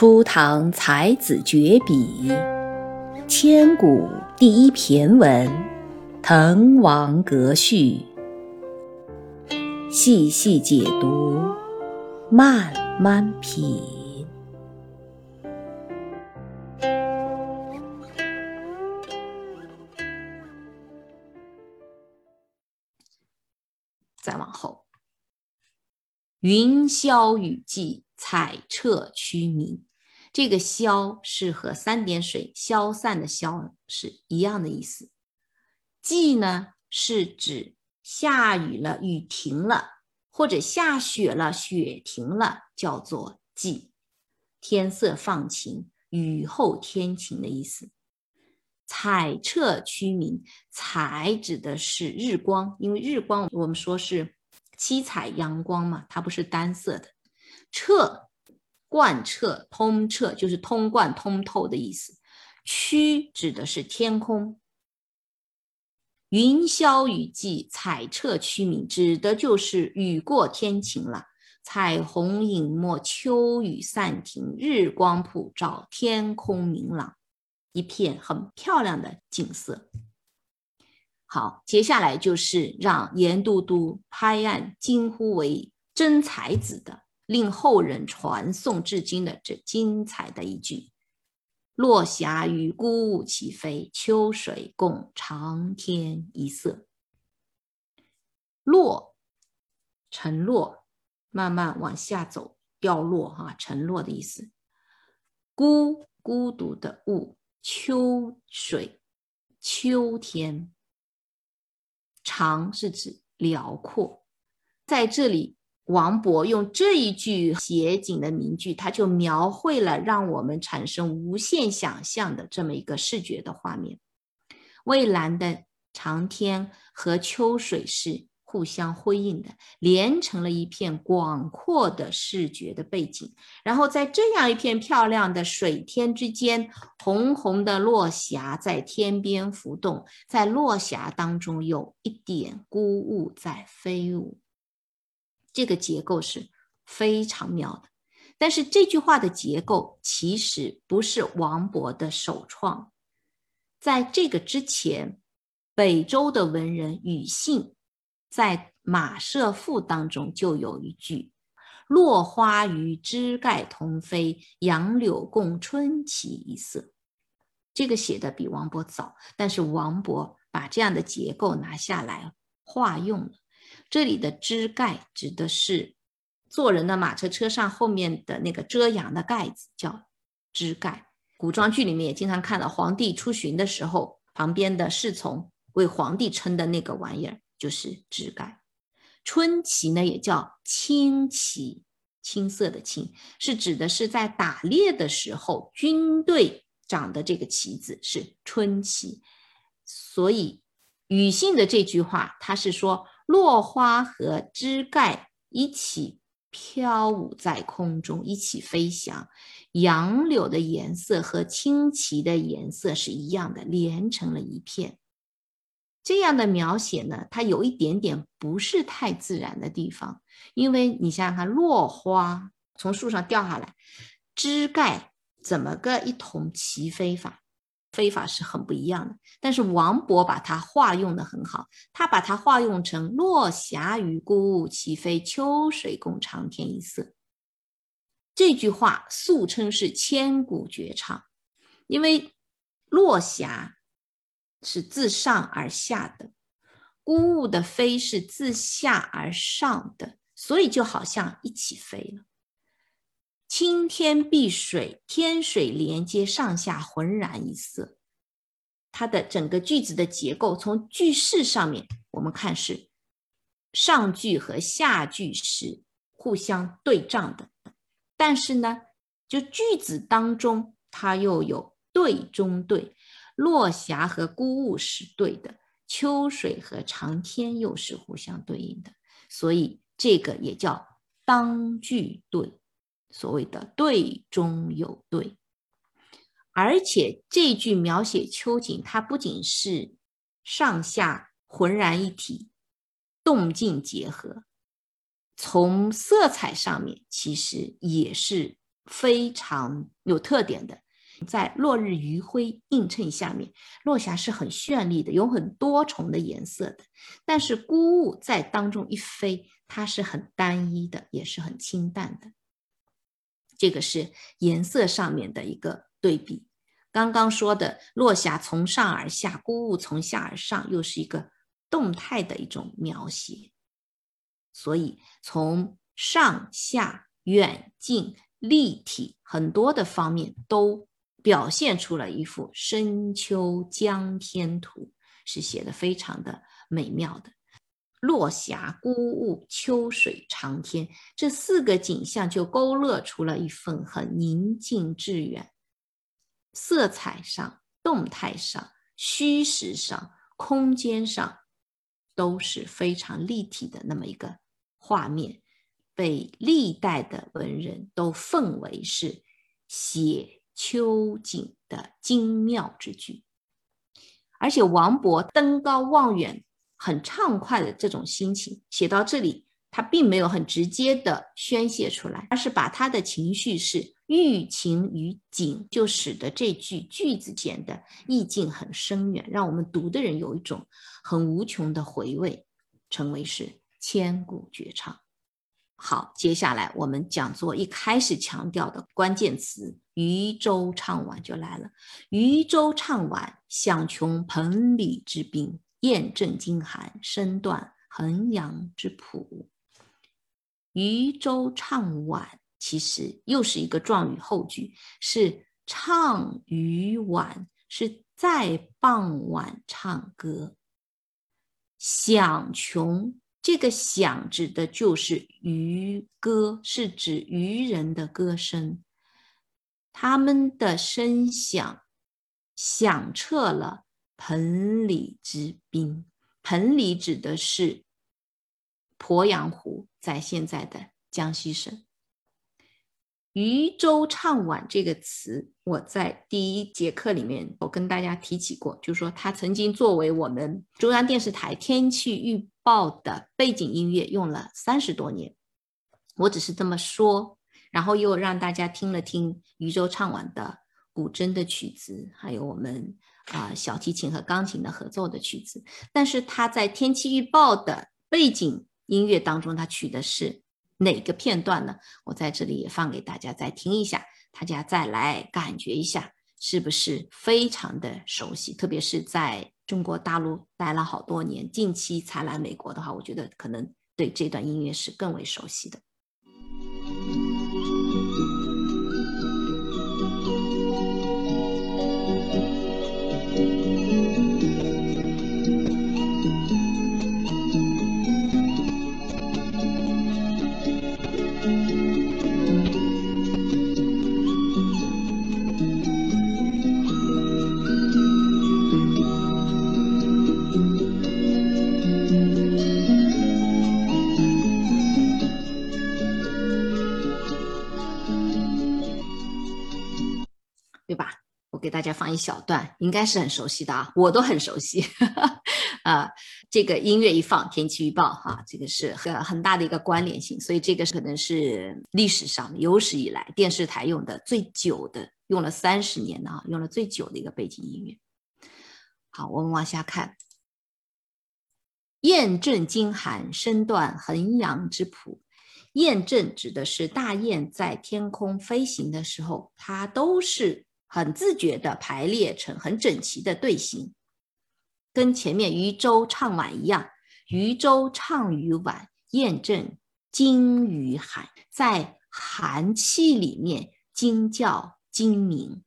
初唐才子绝笔，千古第一骈文《滕王阁序》，细细解读，慢慢品。再往后，云霄雨霁。彩彻区明，这个消是和三点水消散的消是一样的意思。霁呢是指下雨了，雨停了，或者下雪了，雪停了，叫做霁。天色放晴，雨后天晴的意思。彩彻区明，彩指的是日光，因为日光我们说是七彩阳光嘛，它不是单色的。彻，贯彻、通彻，就是通贯、通透的意思。区指的是天空。云霄雨霁，彩彻区明，指的就是雨过天晴了，彩虹隐没，秋雨散停，日光普照，天空明朗，一片很漂亮的景色。好，接下来就是让严都督拍案惊呼为真才子的。令后人传颂至今的这精彩的一句：“落霞与孤鹜齐飞，秋水共长天一色。”落，沉落，慢慢往下走，掉落哈，沉落的意思。孤，孤独的雾，秋水，秋天。长是指辽阔，在这里。王勃用这一句写景的名句，他就描绘了让我们产生无限想象的这么一个视觉的画面。蔚蓝的长天和秋水是互相辉映的，连成了一片广阔的视觉的背景。然后在这样一片漂亮的水天之间，红红的落霞在天边浮动，在落霞当中有一点孤鹜在飞舞。这个结构是非常妙的，但是这句话的结构其实不是王勃的首创，在这个之前，北周的文人庾信在《马舍赋》当中就有一句：“落花与枝盖同飞，杨柳共春起一色。”这个写的比王勃早，但是王勃把这样的结构拿下来化用了。这里的枝盖指的是坐人的马车车上后面的那个遮阳的盖子，叫枝盖。古装剧里面也经常看到皇帝出巡的时候，旁边的侍从为皇帝撑的那个玩意儿就是枝盖。春旗呢也叫青旗，青色的青，是指的是在打猎的时候军队长的这个旗子是春旗。所以庾信的这句话，他是说。落花和枝盖一起飘舞在空中，一起飞翔。杨柳的颜色和青旗的颜色是一样的，连成了一片。这样的描写呢，它有一点点不是太自然的地方，因为你想想看，落花从树上掉下来，枝盖怎么个一同齐飞法？飞法是很不一样的，但是王勃把它化用的很好，他把它化用成“落霞与孤鹜齐飞，秋水共长天一色”。这句话素称是千古绝唱，因为落霞是自上而下的，孤鹜的飞是自下而上的，所以就好像一起飞了。青天碧水，天水连接，上下浑然一色。它的整个句子的结构，从句式上面我们看是上句和下句是互相对仗的，但是呢，就句子当中它又有对中对，落霞和孤鹜是对的，秋水和长天又是互相对应的，所以这个也叫当句对。所谓的对中有对，而且这句描写秋景，它不仅是上下浑然一体、动静结合，从色彩上面其实也是非常有特点的。在落日余晖映衬下面，落霞是很绚丽的，有很多重的颜色的。但是孤鹜在当中一飞，它是很单一的，也是很清淡的。这个是颜色上面的一个对比。刚刚说的落霞从上而下，孤鹜从下而上，又是一个动态的一种描写。所以从上下、远近、立体很多的方面都。表现出了一幅深秋江天图，是写的非常的美妙的。落霞、孤鹜、秋水长天，这四个景象就勾勒出了一份很宁静致远，色彩上、动态上、虚实上、空间上都是非常立体的那么一个画面，被历代的文人都奉为是写。秋景的精妙之句，而且王勃登高望远、很畅快的这种心情，写到这里，他并没有很直接的宣泄出来，而是把他的情绪是寓情于景，就使得这句句子间的意境很深远，让我们读的人有一种很无穷的回味，成为是千古绝唱。好，接下来我们讲座一开始强调的关键词“渔舟唱晚”就来了。渔舟唱晚，响穷彭蠡之滨，雁阵惊寒，声断衡阳之浦。渔舟唱晚，其实又是一个状语后句，是唱渔晚，是在傍晚唱歌。响穷。这个响指的就是渔歌，是指渔人的歌声，他们的声响响彻了盆里之滨。盆里指的是鄱阳湖，在现在的江西省。渔舟唱晚这个词，我在第一节课里面我跟大家提起过，就是说它曾经作为我们中央电视台天气预。报的背景音乐用了三十多年，我只是这么说，然后又让大家听了听渔舟唱晚的古筝的曲子，还有我们啊小提琴和钢琴的合奏的曲子。但是他在天气预报的背景音乐当中，他取的是哪个片段呢？我在这里也放给大家再听一下，大家再来感觉一下，是不是非常的熟悉？特别是在。中国大陆待了好多年，近期才来美国的话，我觉得可能对这段音乐是更为熟悉的。给大家放一小段，应该是很熟悉的啊，我都很熟悉。啊，这个音乐一放，天气预报哈，这个是很很大的一个关联性，所以这个可能是历史上有史以来电视台用的最久的，用了三十年的啊，用了最久的一个背景音乐。好，我们往下看，雁阵惊寒，声断衡阳之浦。雁阵指的是大雁在天空飞行的时候，它都是。很自觉的排列成很整齐的队形，跟前面渔舟唱晚一样。渔舟唱渔晚，雁阵惊鱼寒，在寒气里面惊叫惊鸣。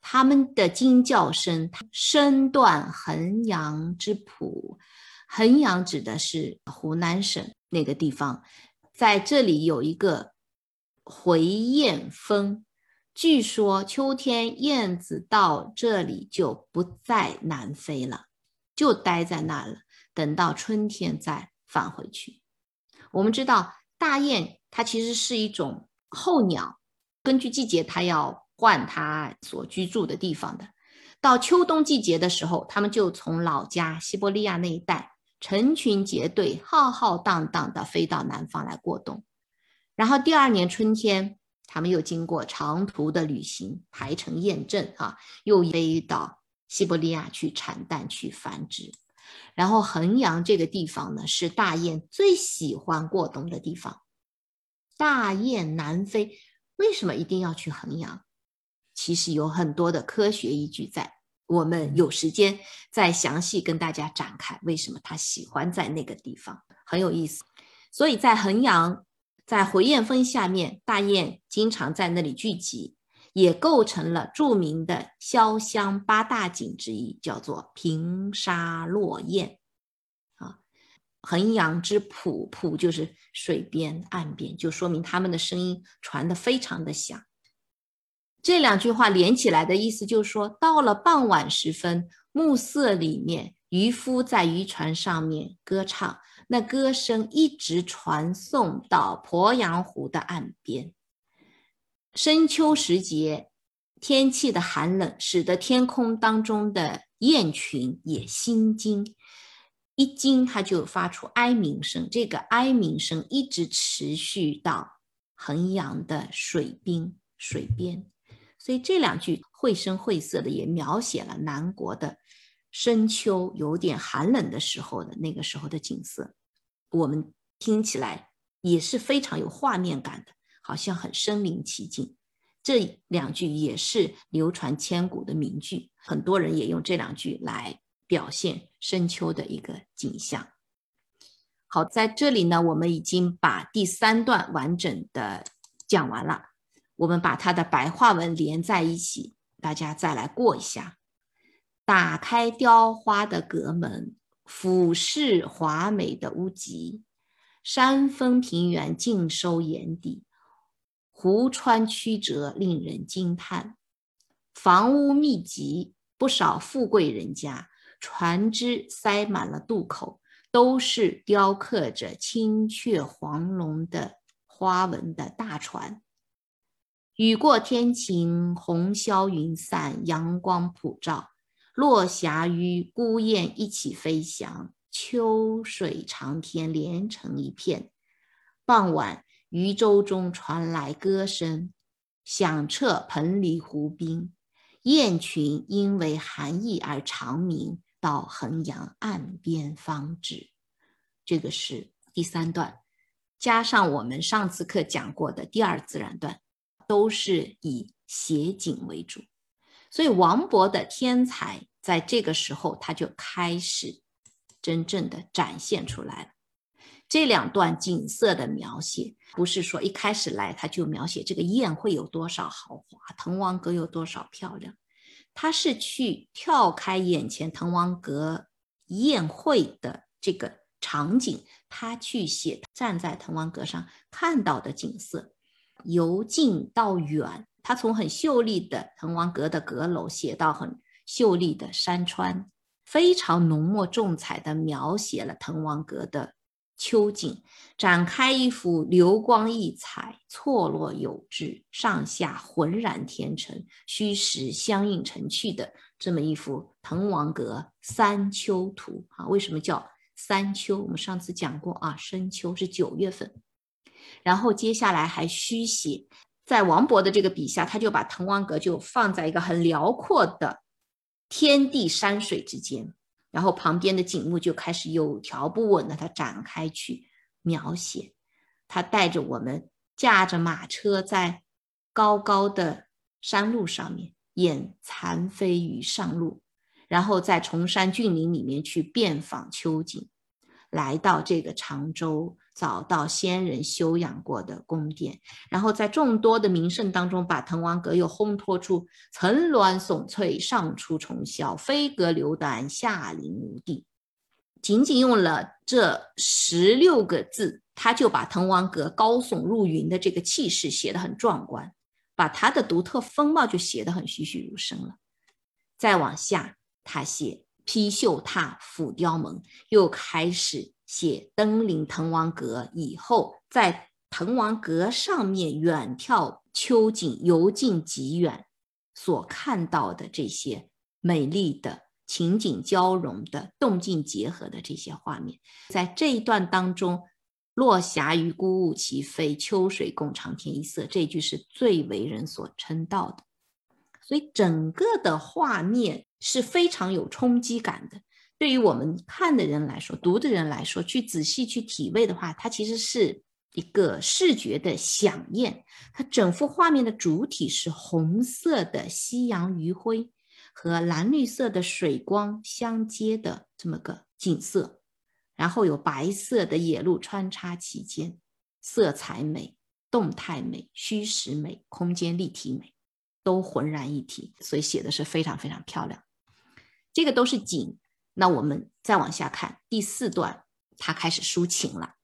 他们的惊叫声声断衡阳之浦。衡阳指的是湖南省那个地方，在这里有一个回雁峰。据说秋天燕子到这里就不再南飞了，就待在那了，等到春天再返回去。我们知道大雁它其实是一种候鸟，根据季节它要换它所居住的地方的。到秋冬季节的时候，它们就从老家西伯利亚那一带成群结队、浩浩荡荡的飞到南方来过冬，然后第二年春天。他们又经过长途的旅行，排成雁阵啊，又飞到西伯利亚去产蛋去繁殖。然后衡阳这个地方呢，是大雁最喜欢过冬的地方。大雁南飞，为什么一定要去衡阳？其实有很多的科学依据在，我们有时间再详细跟大家展开为什么他喜欢在那个地方，很有意思。所以在衡阳，在回雁峰下面，大雁经常在那里聚集，也构成了著名的潇湘八大景之一，叫做平沙落雁。啊，衡阳之浦，浦就是水边岸边，就说明他们的声音传得非常的响。这两句话连起来的意思就是说，到了傍晚时分，暮色里面，渔夫在渔船上面歌唱，那歌声一直传送到鄱阳湖的岸边。深秋时节，天气的寒冷使得天空当中的雁群也心惊，一惊它就发出哀鸣声，这个哀鸣声一直持续到衡阳的水滨水边。所以这两句绘声绘色的也描写了南国的深秋有点寒冷的时候的那个时候的景色，我们听起来也是非常有画面感的，好像很身临其境。这两句也是流传千古的名句，很多人也用这两句来表现深秋的一个景象。好，在这里呢，我们已经把第三段完整的讲完了。我们把它的白话文连在一起，大家再来过一下。打开雕花的阁门，俯视华美的屋脊，山峰平原尽收眼底，湖川曲折令人惊叹。房屋密集，不少富贵人家，船只塞满了渡口，都是雕刻着青雀黄龙的花纹的大船。雨过天晴，红消云散，阳光普照，落霞与孤雁一起飞翔，秋水长天连成一片。傍晚，渔舟中传来歌声，响彻彭蠡湖滨，雁群因为寒意而长鸣，到衡阳岸边方止。这个是第三段，加上我们上次课讲过的第二自然段。都是以写景为主，所以王勃的天才在这个时候他就开始真正的展现出来了。这两段景色的描写，不是说一开始来他就描写这个宴会有多少豪华，滕王阁有多少漂亮，他是去跳开眼前滕王阁宴会的这个场景，他去写站在滕王阁上看到的景色。由近到远，他从很秀丽的滕王阁的阁楼写到很秀丽的山川，非常浓墨重彩的描写了滕王阁的秋景，展开一幅流光溢彩、错落有致、上下浑然天成、虚实相映成趣的这么一幅滕王阁三秋图啊！为什么叫三秋？我们上次讲过啊，深秋是九月份。然后接下来还虚写，在王勃的这个笔下，他就把滕王阁就放在一个很辽阔的天地山水之间，然后旁边的景物就开始有条不紊的他展开去描写。他带着我们驾着马车在高高的山路上面演残飞于上路，然后在崇山峻岭里面去遍访秋景，来到这个常州。找到先人修养过的宫殿，然后在众多的名胜当中，把滕王阁又烘托出层峦耸翠，上出重霄，飞阁流丹，下临无地。仅仅用了这十六个字，他就把滕王阁高耸入云的这个气势写得很壮观，把它的独特风貌就写得很栩栩如生了。再往下，他写披绣闼俯雕门，又开始。写登临滕王阁以后，在滕王阁上面远眺秋景，由近及远，所看到的这些美丽的情景交融的动静结合的这些画面，在这一段当中，落霞与孤鹜齐飞，秋水共长天一色。这句是最为人所称道的，所以整个的画面是非常有冲击感的。对于我们看的人来说，读的人来说，去仔细去体味的话，它其实是一个视觉的响宴。它整幅画面的主体是红色的夕阳余晖和蓝绿色的水光相接的这么个景色。然后有白色的野鹿穿插其间，色彩美、动态美、虚实美、空间立体美，都浑然一体，所以写的是非常非常漂亮。这个都是景，那我们再往下看第四段，他开始抒情了。